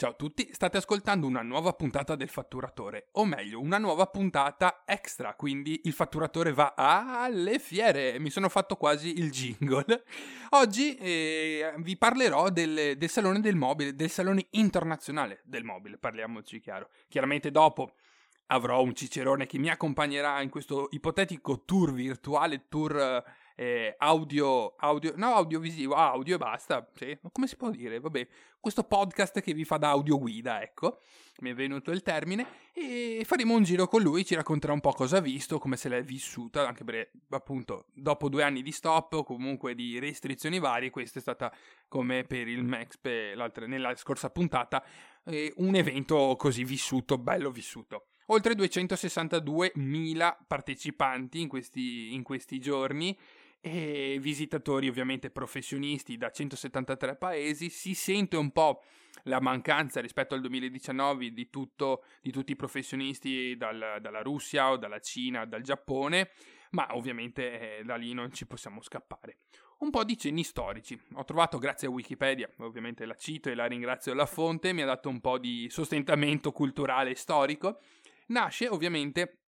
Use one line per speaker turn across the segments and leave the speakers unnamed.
Ciao a tutti, state ascoltando una nuova puntata del fatturatore, o meglio, una nuova puntata extra, quindi il fatturatore va alle fiere, mi sono fatto quasi il jingle. Oggi eh, vi parlerò del, del salone del mobile, del salone internazionale del mobile, parliamoci chiaro. Chiaramente dopo avrò un cicerone che mi accompagnerà in questo ipotetico tour virtuale, tour eh, audio, audio, no audiovisivo, audio e basta, sì, come si può dire, vabbè, questo podcast che vi fa da audio guida, ecco, mi è venuto il termine, e faremo un giro con lui, ci racconterà un po' cosa ha visto, come se l'è vissuta, anche perché appunto dopo due anni di stop o comunque di restrizioni varie, questa è stata come per il Max nella scorsa puntata, eh, un evento così vissuto, bello vissuto. Oltre 262.000 partecipanti in questi, in questi giorni e visitatori ovviamente professionisti da 173 paesi, si sente un po' la mancanza rispetto al 2019 di, tutto, di tutti i professionisti dal, dalla Russia o dalla Cina, dal Giappone, ma ovviamente eh, da lì non ci possiamo scappare. Un po' di cenni storici. Ho trovato, grazie a Wikipedia, ovviamente la cito e la ringrazio la fonte, mi ha dato un po' di sostentamento culturale e storico. Nasce ovviamente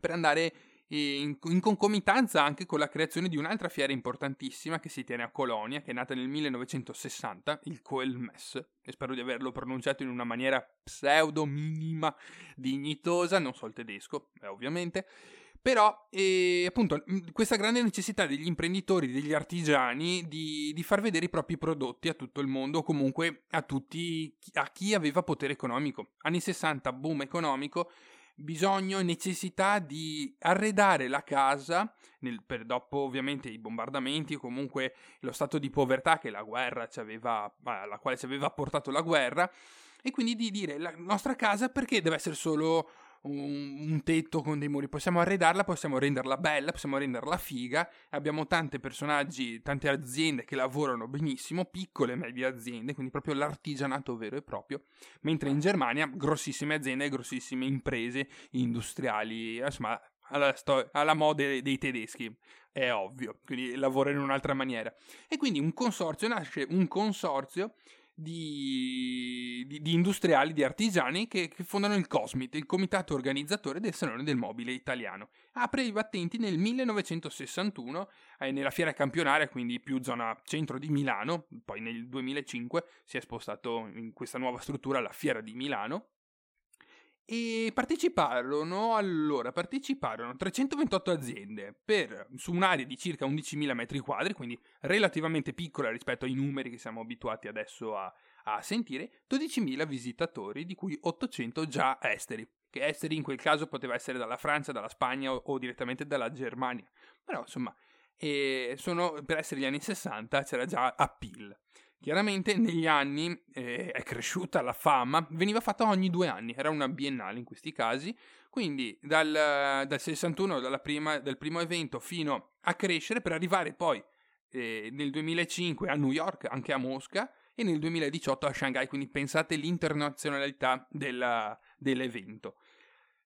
per andare in, in, concomitanza anche con la creazione di un'altra fiera importantissima che si tiene a Colonia, che è nata nel 1960, il Coelmess, e spero di averlo pronunciato in una maniera pseudo minima, dignitosa, non so il tedesco, eh, ovviamente, però eh, appunto questa grande necessità degli imprenditori, degli artigiani di, di, far vedere i propri prodotti a tutto il mondo o comunque a tutti, a chi aveva potere economico. Anni 60, boom economico, bisogno e necessità di arredare la casa, nel, per dopo ovviamente i bombardamenti o comunque lo stato di povertà che la guerra ci aveva, alla quale ci aveva portato la guerra, e quindi di dire la nostra casa perché deve essere solo un, un, tetto con dei muri, possiamo arredarla, possiamo renderla bella, possiamo renderla figa. Abbiamo tanti personaggi, tante aziende che lavorano benissimo, piccole e medie aziende, quindi proprio l'artigianato vero e proprio. Mentre in Germania grossissime aziende, grossissime imprese industriali, insomma, alla, sto- alla moda dei tedeschi, è ovvio, quindi lavorano in un'altra maniera. E quindi un consorzio nasce un consorzio di, di, di, industriali, di artigiani che, che, fondano il COSMIT, il comitato organizzatore del Salone del Mobile Italiano. Apre i battenti nel 1961 eh, nella fiera campionaria, quindi più zona centro di Milano, poi nel 2005 si è spostato in questa nuova struttura la Fiera di Milano e parteciparono, allora, parteciparono 328 aziende per, su un'area di circa 11.000 metri quadri, quindi relativamente piccola rispetto ai numeri che siamo abituati adesso a, a sentire, 12.000 visitatori, di cui 800 già esteri, che esteri in quel caso poteva essere dalla Francia, dalla Spagna o, o direttamente dalla Germania. Però insomma, eh, sono, per essere gli anni 60 c'era già appeal. Chiaramente negli anni eh, è cresciuta la fama, veniva fatta ogni due anni, era una biennale in questi casi, quindi dal, dal 61, prima, dal primo evento fino a crescere per arrivare poi eh, nel 2005 a New York, anche a Mosca e nel 2018 a Shanghai, quindi pensate l'internazionalità della, dell'evento.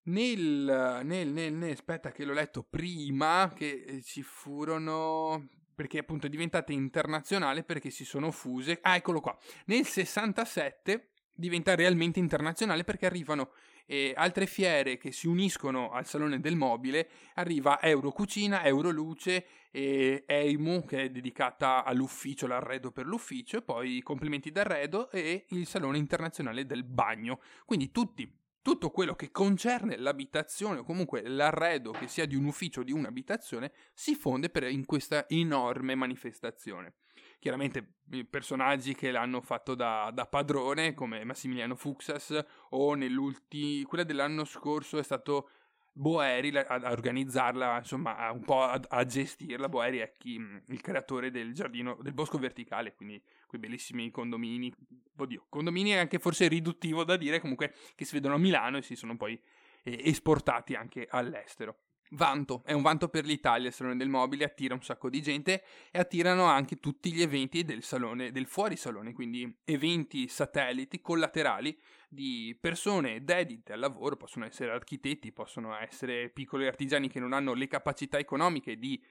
Nel, nel, nel, nel, aspetta che l'ho letto prima, che eh, ci furono perché appunto è diventata internazionale perché si sono fuse. Ah, eccolo qua. Nel 67 diventa realmente internazionale perché arrivano eh, altre fiere che si uniscono al Salone del Mobile. Arriva Eurocucina, Euroluce, e Eimu che è dedicata all'ufficio, all'arredo per l'ufficio, poi Complimenti d'arredo e il Salone Internazionale del Bagno. Quindi tutti tutto quello che concerne l'abitazione o comunque l'arredo che sia di un ufficio o di un'abitazione si fonde per, in questa enorme manifestazione. Chiaramente personaggi che l'hanno fatto da, da padrone come Massimiliano Fuxas o nell'ultimo, quella dell'anno scorso è stato Boeri a, a organizzarla, insomma, a, un po' a, a, gestirla. Boeri è chi, il creatore del giardino, del bosco verticale, quindi quei bellissimi condomini. Oddio, condomini è anche forse riduttivo da dire, comunque che si vedono a Milano e si sono poi eh, esportati anche all'estero. Vanto, è un vanto per l'Italia il Salone del Mobile, attira un sacco di gente e attirano anche tutti gli eventi del salone, del fuori salone, quindi eventi satelliti collaterali di persone dedite al lavoro, possono essere architetti, possono essere piccoli artigiani che non hanno le capacità economiche di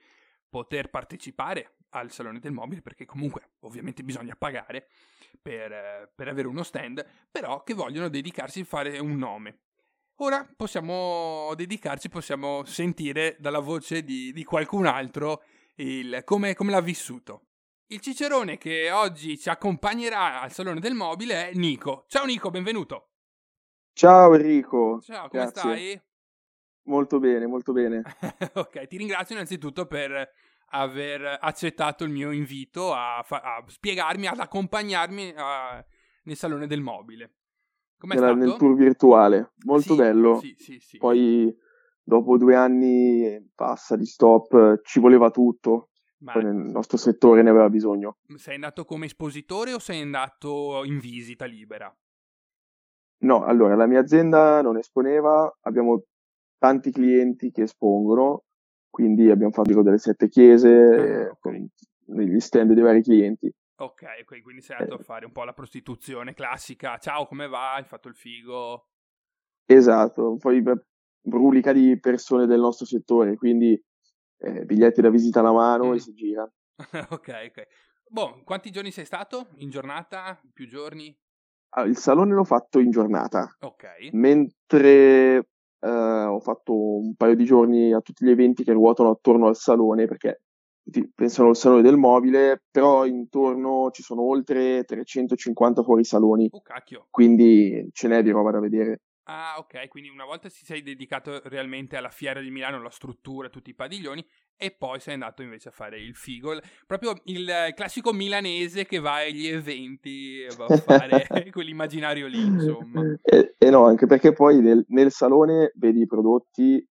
poter partecipare al Salone del Mobile, perché comunque ovviamente bisogna pagare per, per avere uno stand, però che vogliono dedicarsi a fare un nome. Ora possiamo dedicarci, possiamo sentire dalla voce di, di qualcun altro il, come, come l'ha vissuto. Il cicerone che oggi ci accompagnerà al Salone del Mobile è Nico. Ciao Nico, benvenuto.
Ciao Enrico.
Ciao, come
Grazie.
stai?
Molto bene, molto bene.
ok, ti ringrazio innanzitutto per aver accettato il mio invito a, fa- a spiegarmi, ad accompagnarmi a- nel Salone del Mobile. Com'è
Nella-
stato?
nel tour virtuale. Molto
Sì,
bello.
Sì, sì, sì.
Poi dopo due anni e passa di stop ci voleva tutto.
Ma
Poi nel nostro settore ne aveva bisogno.
sei andato come espositore o sei andato in visita libera?
No, allora la mia azienda non esponeva, abbiamo tanti clienti che espongono, quindi abbiamo fatto delle sette chiese
Ah,
eh,
ok.
con negli stand dei vari clienti.
Ok, quindi sei andato a fare un po' la prostituzione classica. Ciao, come va? Hai fatto il figo?
Esatto, poi brulica di persone del nostro settore, quindi eh, biglietti da visita alla mano
Mm.
e si gira.
ok, ok. Boh, quanti giorni sei stato? In giornata? Più giorni?
Ah, il salone l'ho fatto in giornata,
Ok.
mentre eh, ho fatto un paio di giorni a tutti gli eventi che ruotano attorno al salone, perché pensano al salone del mobile, però intorno ci sono oltre 350 fuorisaloni,
Oh, cacchio.
quindi ce n'è di roba da vedere.
Ah, ok, quindi una volta ti sei dedicato realmente alla fiera di Milano, alla struttura, tutti i padiglioni, e poi sei andato invece a fare il figo, proprio il classico milanese che va agli eventi va a fare quell'immaginario lì, insomma.
E, e no, anche perché poi nel, nel salone vedi i prodotti,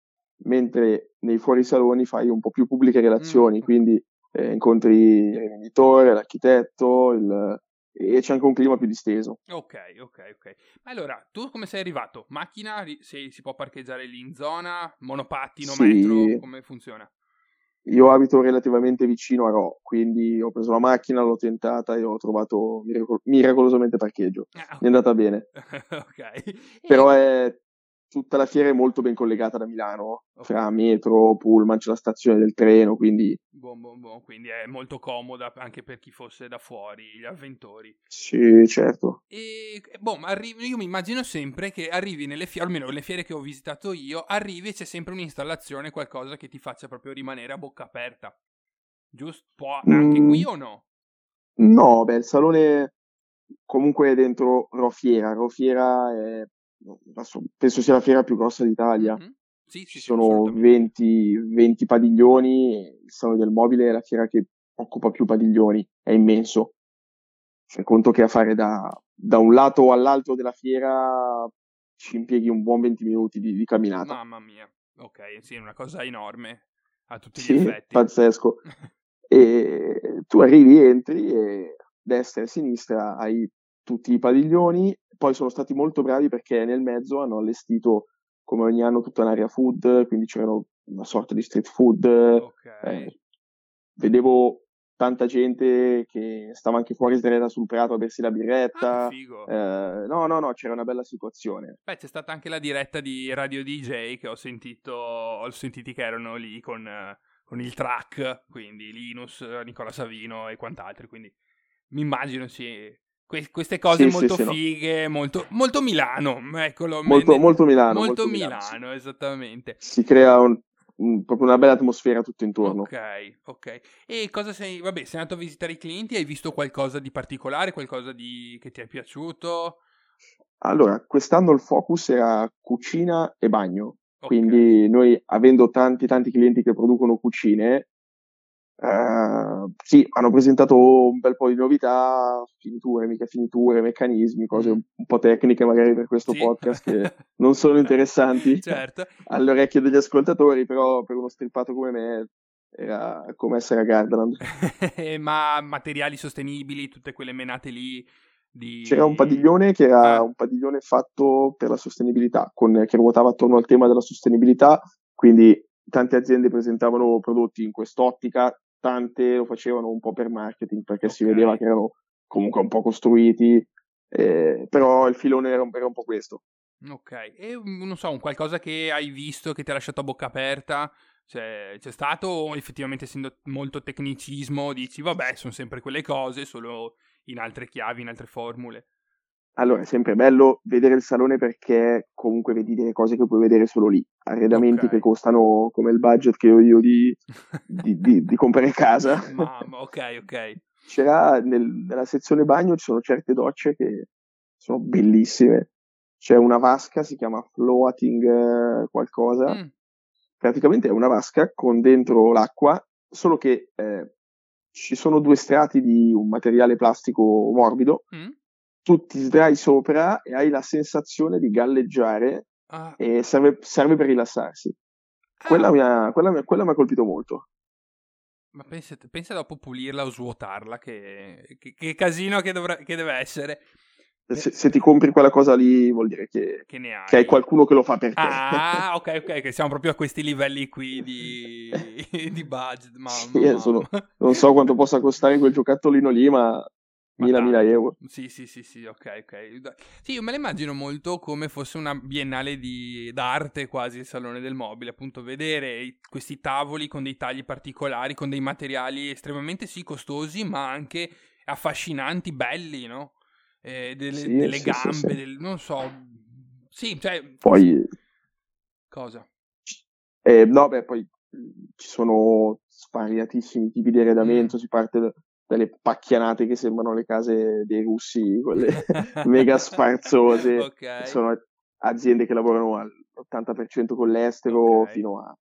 mentre nei fuorisaloni fai un po' più pubbliche relazioni,
Mm.
quindi eh, incontri il rivenditore, l'architetto, il- e c'è anche un clima più disteso.
Ok, ok, ok. Ma allora, tu come sei arrivato? Macchina? Se si può parcheggiare lì in zona? Monopattino,
Sì.
metro? Come funziona?
Io abito relativamente vicino a Ro, quindi ho preso la macchina, l'ho tentata e ho trovato miracol- miracolosamente parcheggio.
Ah,
Mi è andata bene,
ok.
Però è tutta la fiera è molto ben collegata da Milano,
Ok.
fra metro, pullman, c'è la stazione del treno, quindi
Buon, buon, buon. Quindi è molto comoda anche per chi fosse da fuori, gli avventori.
sì, certo.
E boh, ma arrivi, io mi immagino sempre che arrivi nelle fiere, almeno le fiere che ho visitato io, arrivi e c'è sempre un'installazione, qualcosa che ti faccia proprio rimanere a bocca aperta. Giusto? Può anche
Mm.
qui o no?
No, beh, il salone comunque è dentro Rofiera. Rofiera è, adesso penso sia la fiera più grossa d'Italia.
Mhm. Sì,
Ci
sì, sì,
sono
assolutamente.
20, 20 padiglioni, il salone del mobile è la fiera che occupa più padiglioni, è immenso. Fai conto che a fare da, da un lato all'altro della fiera ci impieghi un buon 20 minuti di, di camminata.
Mamma mia. Ok, sì, è una cosa enorme a tutti
Sì,
gli effetti.
pazzesco. E tu arrivi, entri e destra e sinistra hai tutti i padiglioni. Poi sono stati molto bravi perché nel mezzo hanno allestito come ogni anno tutta un'area food, quindi c'erano una sorta di street food.
ok.
Eh, vedevo tanta gente che stava anche fuori sdraiata sul prato a bersi la
Ah,
birretta.
figo.
Eh, no, no, no, c'era una bella situazione.
Beh, c'è stata anche la diretta di Radio DJ che ho sentito, ho sentiti che erano lì con, con il track, quindi Linus, Nicola Savino e quant'altri, quindi mi immagino sì. Que- queste cose
Sì,
molto
sì, no.
fighe, molto, molto Milano, eccolo.
Molto,
ne-
molto Milano.
molto
Milano, sì.
Milano, esattamente.
Si crea un- un- proprio una bella atmosfera tutto intorno.
Ok, ok. E cosa sei, vabbè, sei andato a visitare i clienti, hai visto qualcosa di particolare, qualcosa di, che ti è piaciuto?
Allora, quest'anno il focus era cucina e bagno,
Ok.
quindi noi avendo tanti tanti clienti che producono cucine, eh, sì, hanno presentato un bel po' di novità, finiture, mica finiture, meccanismi, cose
Mm.
un, un po' tecniche magari per questo
Sì.
podcast che non sono interessanti
certo.
alle orecchie degli ascoltatori, però per uno strippato come me era come essere a Gardaland.
Ma materiali sostenibili, tutte quelle menate lì di...
C'era un padiglione che era
Ah.
un padiglione fatto per la sostenibilità, con- che ruotava attorno al tema della sostenibilità, quindi tante aziende presentavano prodotti in quest'ottica, tante lo facevano un po' per marketing perché si
Ok.
vedeva che erano comunque un po' costruiti, eh, però il filone era un, era un po' questo.
Ok, e non so, un qualcosa che hai visto che ti ha lasciato a bocca aperta Cioè, c'è stato o effettivamente essendo molto tecnicismo dici vabbè sono sempre quelle cose, solo in altre chiavi, in altre formule?
Allora, è sempre bello vedere il salone perché comunque vedi delle cose che puoi vedere solo lì. Arredamenti
Ok.
che costano come il budget che ho io di, di, di- di comprare casa.
Mamma, ok, ok.
C'era nel- nella sezione bagno ci sono certe docce che sono bellissime. C'è una vasca, si chiama floating eh, qualcosa.
Mm,
Praticamente è una vasca con dentro l'acqua, solo che eh, ci sono due strati di un materiale plastico morbido.
mm.
Tu ti sdrai sopra e hai la sensazione di galleggiare
Ah,
e serve, serve per rilassarsi. Quella
ah,
mi ha, quella mi- quella mi ha colpito molto.
Ma pensa, pensa dopo pulirla o svuotarla, che, che- che casino che, dovrà- che deve essere.
Se, se ti compri quella cosa lì vuol dire che,
Che ne hai?
che hai qualcuno che lo fa per te.
Ah, ok, ok, che siamo proprio a questi livelli qui di, di budget. Mamma,
Sì, eh, sono-
mamma.
Non so quanto possa costare quel giocattolino lì, Ma 1000
tanto.
euro.
Sì, sì, sì, sì, ok, ok. Sì, io me la immagino molto come fosse una biennale di, d'arte quasi il Salone del Mobile, appunto vedere i- questi tavoli con dei tagli particolari, con dei materiali estremamente sì costosi, ma anche affascinanti, belli, no? Eh, delle,
Sì,
delle
sì,
gambe,
sì.
del- non so. Sì, cioè...
Poi,
Cosa?
eh, no, beh, poi ci sono svariatissimi tipi di arredamento,
Mm.
si parte da- dalle pacchianate che sembrano le case dei russi, quelle mega sfarzose.
Ok.
Sono aziende che lavorano all'80% con l'estero,
Ok.
fino a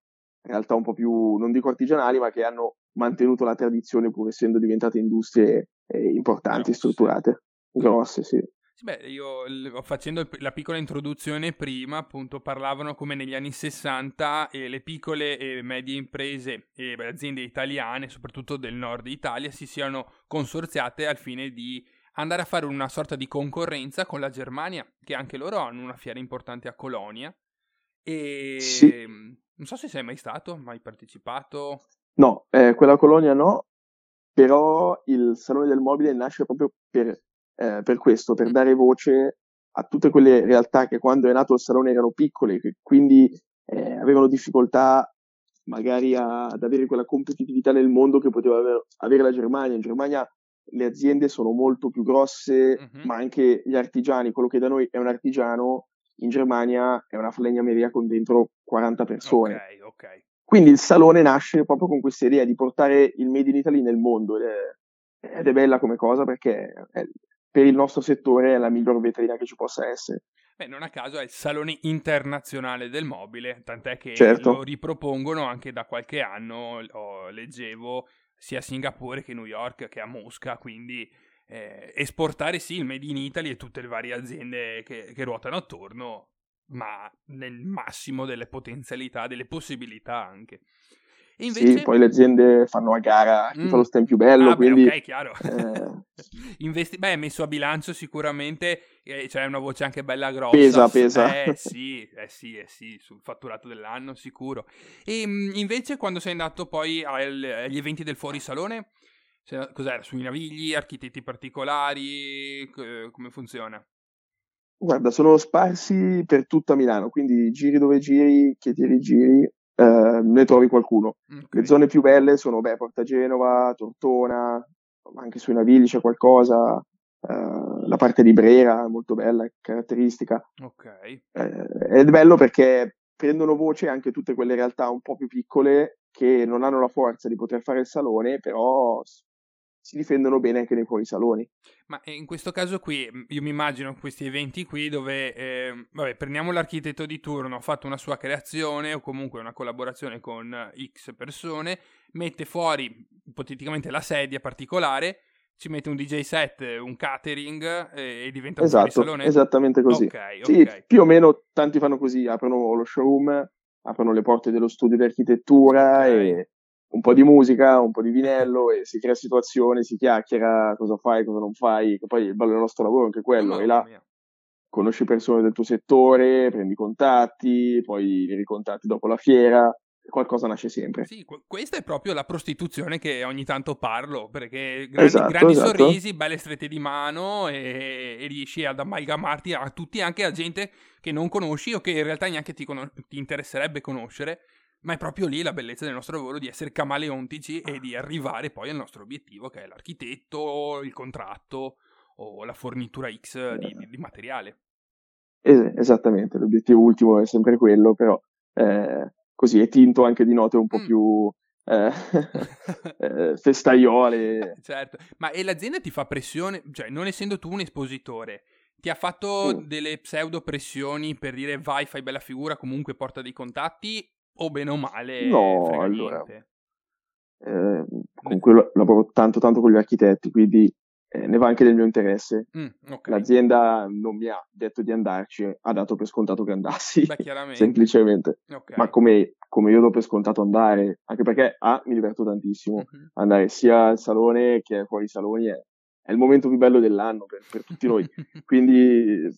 realtà un po' più, non dico artigianali, ma che hanno mantenuto la tradizione pur essendo diventate industrie eh, importanti,
Grosse.
strutturate. Grosse, sì.
Sì, Beh, io facendo la piccola introduzione prima, appunto, parlavano come negli anni 60 eh, le piccole e medie imprese e beh, aziende italiane, soprattutto del nord Italia, si siano consorziate al fine di andare a fare una sorta di concorrenza con la Germania, che anche loro hanno una fiera importante a Colonia. E
Sì.
non so se sei mai stato, mai partecipato.
No, eh, quella colonia no, però il Salone del Mobile nasce proprio per, eh, per questo, per
Mm.
dare voce a tutte quelle realtà che quando è nato il salone erano piccole, che quindi eh, avevano difficoltà magari a- ad avere quella competitività nel mondo che poteva aver- avere la Germania. In Germania le aziende sono molto più grosse,
Mhm.
ma anche gli artigiani, quello che da noi è un artigiano, in Germania è una falegnameria con dentro 40 persone.
Ok, ok.
Quindi il salone nasce proprio con questa idea di portare il Made in Italy nel mondo ed è, ed è bella come cosa perché è- per il nostro settore è la miglior vetrina che ci possa essere.
Beh, non a caso è il Salone Internazionale del Mobile, tant'è che
Certo.
lo ripropongono anche da qualche anno, oh, leggevo, sia a Singapore che a New York che a Mosca, quindi eh, esportare sì il Made in Italy e tutte le varie aziende che, che ruotano attorno, ma nel massimo delle potenzialità, delle possibilità anche. Invece...
Sì, poi le aziende fanno a gara chi
Mm.
fa lo stand più bello,
Ah, beh,
quindi
ok, chiaro.
eh,
Investi- beh, messo a bilancio sicuramente eh, c'è una voce anche bella grossa.
Pesa, pesa.
Eh sì, eh sì, eh sì, sul fatturato dell'anno sicuro. E mh, invece quando sei andato poi agli eventi del fuorisalone, se- cos'era? Sui navigli, architetti particolari, co- come funziona?
guarda, sono sparsi per tutta Milano, quindi giri dove giri, che ti rigiri, eh, ne trovi qualcuno.
Ok.
Le zone più belle sono beh, Porta Genova, Tortona, anche sui Navigli c'è qualcosa, eh, la parte di Brera è molto bella, è caratteristica.
Ok.
Eh, è bello perché prendono voce anche tutte quelle realtà un po' più piccole che non hanno la forza di poter fare il salone, però si difendono bene anche nei fuorisaloni.
Ma eh, in questo caso qui, mh, io mi immagino questi eventi qui dove, eh, vabbè, prendiamo l'architetto di turno, ha fatto una sua creazione o comunque una collaborazione con eh, X persone, mette fuori ipoteticamente la sedia particolare, ci mette un DJ set, un catering eh, e diventa un
Esatto,
fuorisalone?
esattamente così.
Ok,
Sì,
ok.
più o meno tanti fanno così, aprono lo showroom, aprono le porte dello studio di architettura
Ok.
e un po' di musica, un po' di vinello e si crea situazione, si chiacchiera cosa fai, cosa non fai, che poi il bello del nostro lavoro è anche quello,
Mamma
e là
mia.
conosci persone del tuo settore, prendi contatti, poi li ricontatti dopo la fiera, qualcosa nasce sempre.
Sì, que- questa è proprio la prostituzione che ogni tanto parlo, perché grandi,
Esatto,
grandi
esatto.
sorrisi, belle strette di mano e, e riesci ad amalgamarti a tutti, anche a gente che non conosci o che in realtà neanche ti, conos- ti interesserebbe conoscere, Ma è proprio lì la bellezza del nostro lavoro di essere camaleontici e di arrivare poi al nostro obiettivo che è l'architetto, il contratto o la fornitura X di, di, di materiale.
Es- esattamente, l'obiettivo ultimo è sempre quello, però eh, così è tinto anche di note un po' mm. più eh, eh, festaiole.
Certo, ma e l'azienda ti fa pressione, cioè non essendo tu un espositore, ti ha fatto mm. delle pseudo pressioni per dire vai, fai bella figura, comunque porta dei contatti o bene o male
no, allora, eh, comunque lavoro tanto tanto con gli architetti, quindi eh, ne va anche del mio interesse. Mm, okay. L'azienda non mi ha detto di andarci, ha dato per scontato che andassi, Beh, semplicemente. Okay. Ma come, come, io do per scontato andare, anche perché A, mi diverto tantissimo, mm-hmm. andare sia al salone che fuori saloni è, è il momento più bello dell'anno per, per tutti noi. Quindi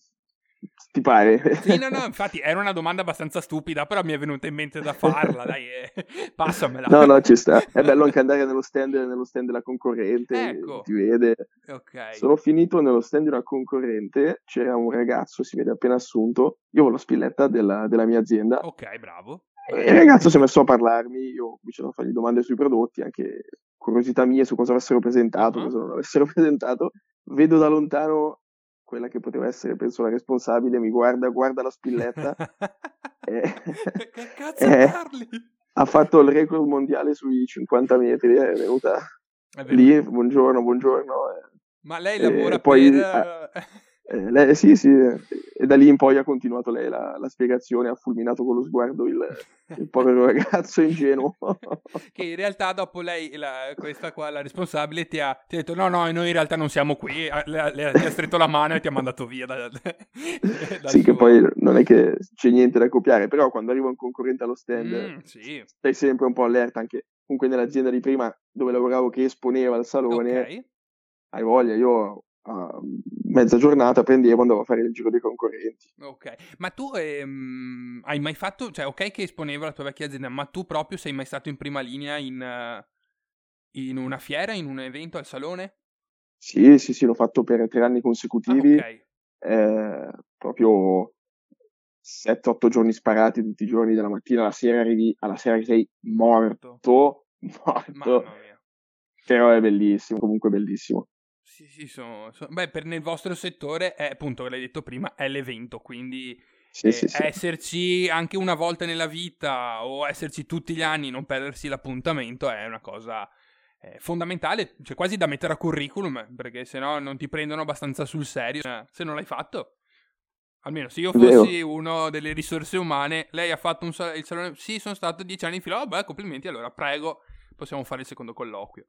ti pare?
Sì, no, no, infatti era una domanda abbastanza stupida, però mi è venuta in mente da farla, dai, eh, passamela.
No, no, ci sta. È bello anche andare nello stand, nello stand della concorrente, ecco. ti vede.
Okay.
Sono finito nello stand di una concorrente, c'era un ragazzo, si vede appena assunto, io ho la spilletta della, della mia azienda.
Ok, bravo.
E il ragazzo si è messo a parlarmi, io ho cominciato a fargli domande sui prodotti, anche curiosità mie su cosa avessero presentato, uh-huh. cosa non avessero presentato. Vedo da lontano quella che poteva essere, penso, la responsabile, mi guarda, guarda la spilletta.
e, che cazzo eh, parli?
Ha fatto il record mondiale sui 50 metri, è venuta è lì, buongiorno, buongiorno. Eh.
Ma lei lavora poi,
per... Eh, lei, sì, sì, e da lì in poi ha continuato lei la, la spiegazione, ha fulminato con lo sguardo il, il povero ragazzo ingenuo.
che in realtà dopo lei, la, questa qua, la responsabile, ti ha, ti ha, detto no, no, noi in realtà non siamo qui, le, le, ti ha stretto la mano e ti ha mandato via. Da, da,
sì, suo... che poi non è che c'è niente da copiare, però quando arriva un concorrente allo stand mm, sì. stai sempre un po' allerta, anche comunque nell'azienda di prima dove lavoravo che esponeva al salone. Okay. Hai voglia, io a mezza giornata prendevo e andavo a fare il giro dei concorrenti.
Ok, ma tu ehm, hai mai fatto, cioè ok che esponeva la tua vecchia azienda, ma tu proprio sei mai stato in prima linea in, in una fiera, in un evento al salone?
Sì, sì, sì, l'ho fatto per tre anni consecutivi, ah, okay. eh, proprio 7-8 giorni sparati tutti i giorni, dalla mattina alla sera arrivi, alla sera sei morto, morto. Però è bellissimo, comunque bellissimo.
Sì, sì, sono, sono... Beh, per nel vostro settore è appunto, l'hai detto prima, è l'evento, quindi sì, eh, sì, sì. esserci anche una volta nella vita o esserci tutti gli anni, non perdersi l'appuntamento è una cosa eh, fondamentale, cioè quasi da mettere a curriculum, perché se no non ti prendono abbastanza sul serio eh, se non l'hai fatto. Almeno se io fossi uno delle risorse umane, lei ha fatto un sal- il salone, sì, sono stato dieci anni in fila, oh beh, complimenti, allora prego, possiamo fare il secondo colloquio.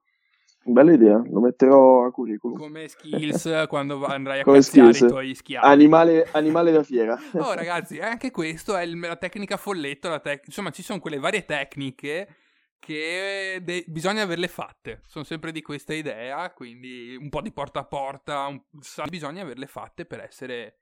Bella idea, lo metterò a curriculum.
Come skills quando andrai a Come cazziare skills. i tuoi schiavi.
Animale, animale da fiera.
oh ragazzi, anche questo è il, la tecnica folletto, la tec- insomma ci sono quelle varie tecniche che de- bisogna averle fatte. Sono sempre di questa idea, quindi un po' di porta a porta, un... bisogna averle fatte per essere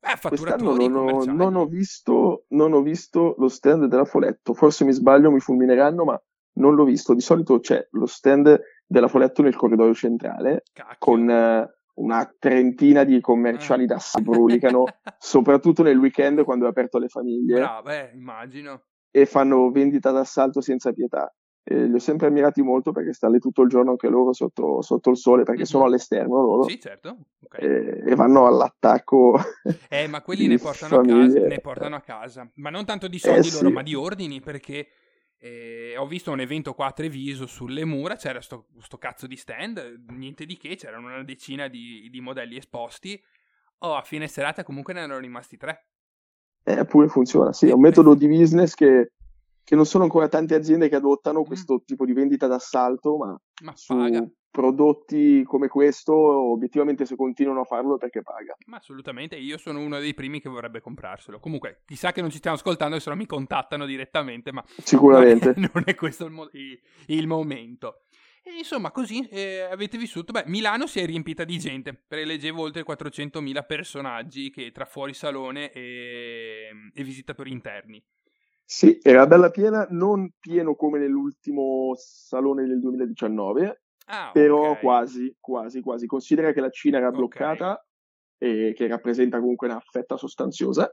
eh, fatturatori
non ho, non, ho visto, non ho visto lo stand della Foletto, forse mi sbaglio, mi fulmineranno, ma non l'ho visto. Di solito c'è lo stand della Foletto nel corridoio centrale Cacchio. con eh, una trentina di commerciali da si brulicano, soprattutto nel weekend quando è aperto alle famiglie.
Bravo, eh, immagino.
E fanno vendita d'assalto senza pietà. E li ho sempre ammirati molto perché stanno lì tutto il giorno anche loro sotto, sotto il sole perché mm-hmm. sono all'esterno loro.
Sì, certo. Okay.
E, e, vanno all'attacco.
Eh, ma quelli ne portano, casa, ne portano, a casa, Ma non tanto di soldi eh, loro, sì. ma di ordini perché e ho visto un evento qua a Treviso sulle mura, c'era sto, sto cazzo di stand, niente di che, c'erano una decina di, di modelli esposti. Oh, a fine serata comunque ne erano rimasti tre.
Eh, pure funziona, sì, è un metodo di business che, che non sono ancora tante aziende che adottano mm. questo mm. tipo di vendita d'assalto, ma,
ma paga
prodotti come questo, obiettivamente se continuano a farlo è perché paga.
Ma assolutamente, io sono uno dei primi che vorrebbe comprarselo. Comunque, chissà che non ci stiamo ascoltando e se no mi contattano direttamente, ma
sicuramente
non è, non è questo il, mo- il, momento. E insomma, così eh, avete vissuto. Beh, Milano si è riempita di gente. Preleggevo oltre 400.000 personaggi che tra fuori salone e, e visitatori interni.
Sì, era bella piena, non pieno come nell'ultimo salone del 2019,
Ah,
però
okay.
quasi, quasi, quasi. Considera che la Cina era bloccata okay. e che rappresenta comunque una fetta sostanziosa.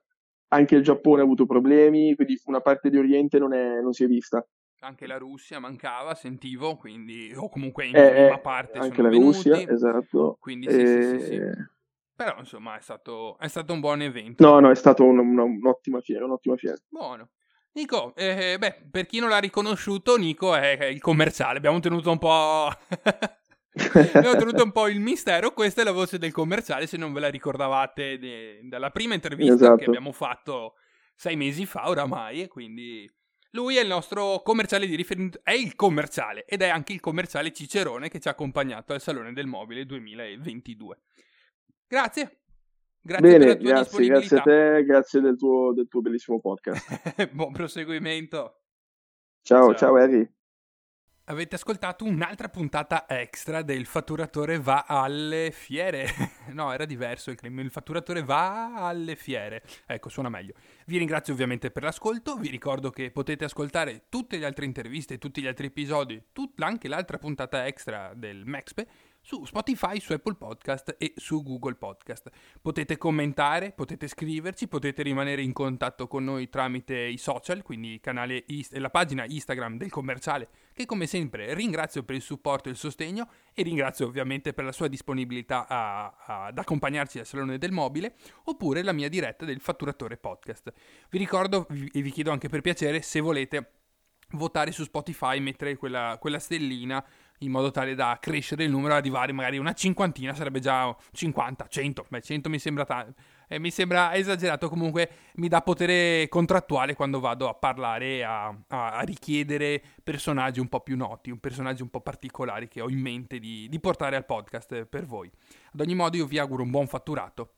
anche il Giappone ha avuto problemi, quindi una parte di Oriente non, è, non si è vista.
Anche la Russia mancava, sentivo, quindi, o comunque in
Eh, eh,
parte
anche la
venuti.
Russia, esatto.
Quindi sì, sì, sì, sì.
E-
Però insomma è stato, è stato un buon evento.
No, no, è stata un- una- un'ottima fiera, un'ottima fiera.
Buono. Nico, eh, beh, per chi non l'ha riconosciuto, Nico è, il commerciale. Abbiamo tenuto un po'. Abbiamo tenuto un po' il mistero. Questa è la voce del commerciale. Se non ve la ricordavate de- dalla prima intervista
Esatto.
che abbiamo fatto sei mesi fa, oramai. E quindi lui è il nostro commerciale di riferimento. È il commerciale ed è anche il commerciale Cicerone che ci ha accompagnato al Salone del Mobile 2022. Grazie. Grazie per la
Bene,
tua
grazie, grazie a te, grazie del tuo, del tuo bellissimo podcast.
Buon proseguimento.
Ciao,
Ciao.
ciao Harry.
Avete ascoltato un'altra puntata extra del fatturatore va alle fiere. No, era diverso il claim. Il fatturatore va alle fiere. Ecco, suona meglio. Vi ringrazio ovviamente per l'ascolto. Vi ricordo che potete ascoltare tutte le altre interviste, tutti gli altri episodi, tut- anche l'altra puntata extra del Maxpe su Spotify, su Apple Podcast e su Google Podcast. Potete commentare, potete scriverci, potete rimanere in contatto con noi tramite i social, quindi canale la pagina Instagram del commerciale, che come sempre ringrazio per il supporto e il sostegno e ringrazio ovviamente per la sua disponibilità a- a- ad accompagnarci al Salone del Mobile, oppure la mia diretta del Fatturatore Podcast. Vi ricordo e vi chiedo anche per piacere se volete votare su Spotify, mettere quella, quella stellina in modo tale da crescere il numero, arrivare magari una cinquantina, sarebbe già 50, 100, beh 100 mi sembra, ta- eh, mi sembra esagerato, comunque mi dà potere contrattuale quando vado a parlare, a, a- a richiedere personaggi un po' più noti, personaggi un po' particolari che ho in mente di, di portare al podcast per voi. Ad ogni modo io vi auguro un buon fatturato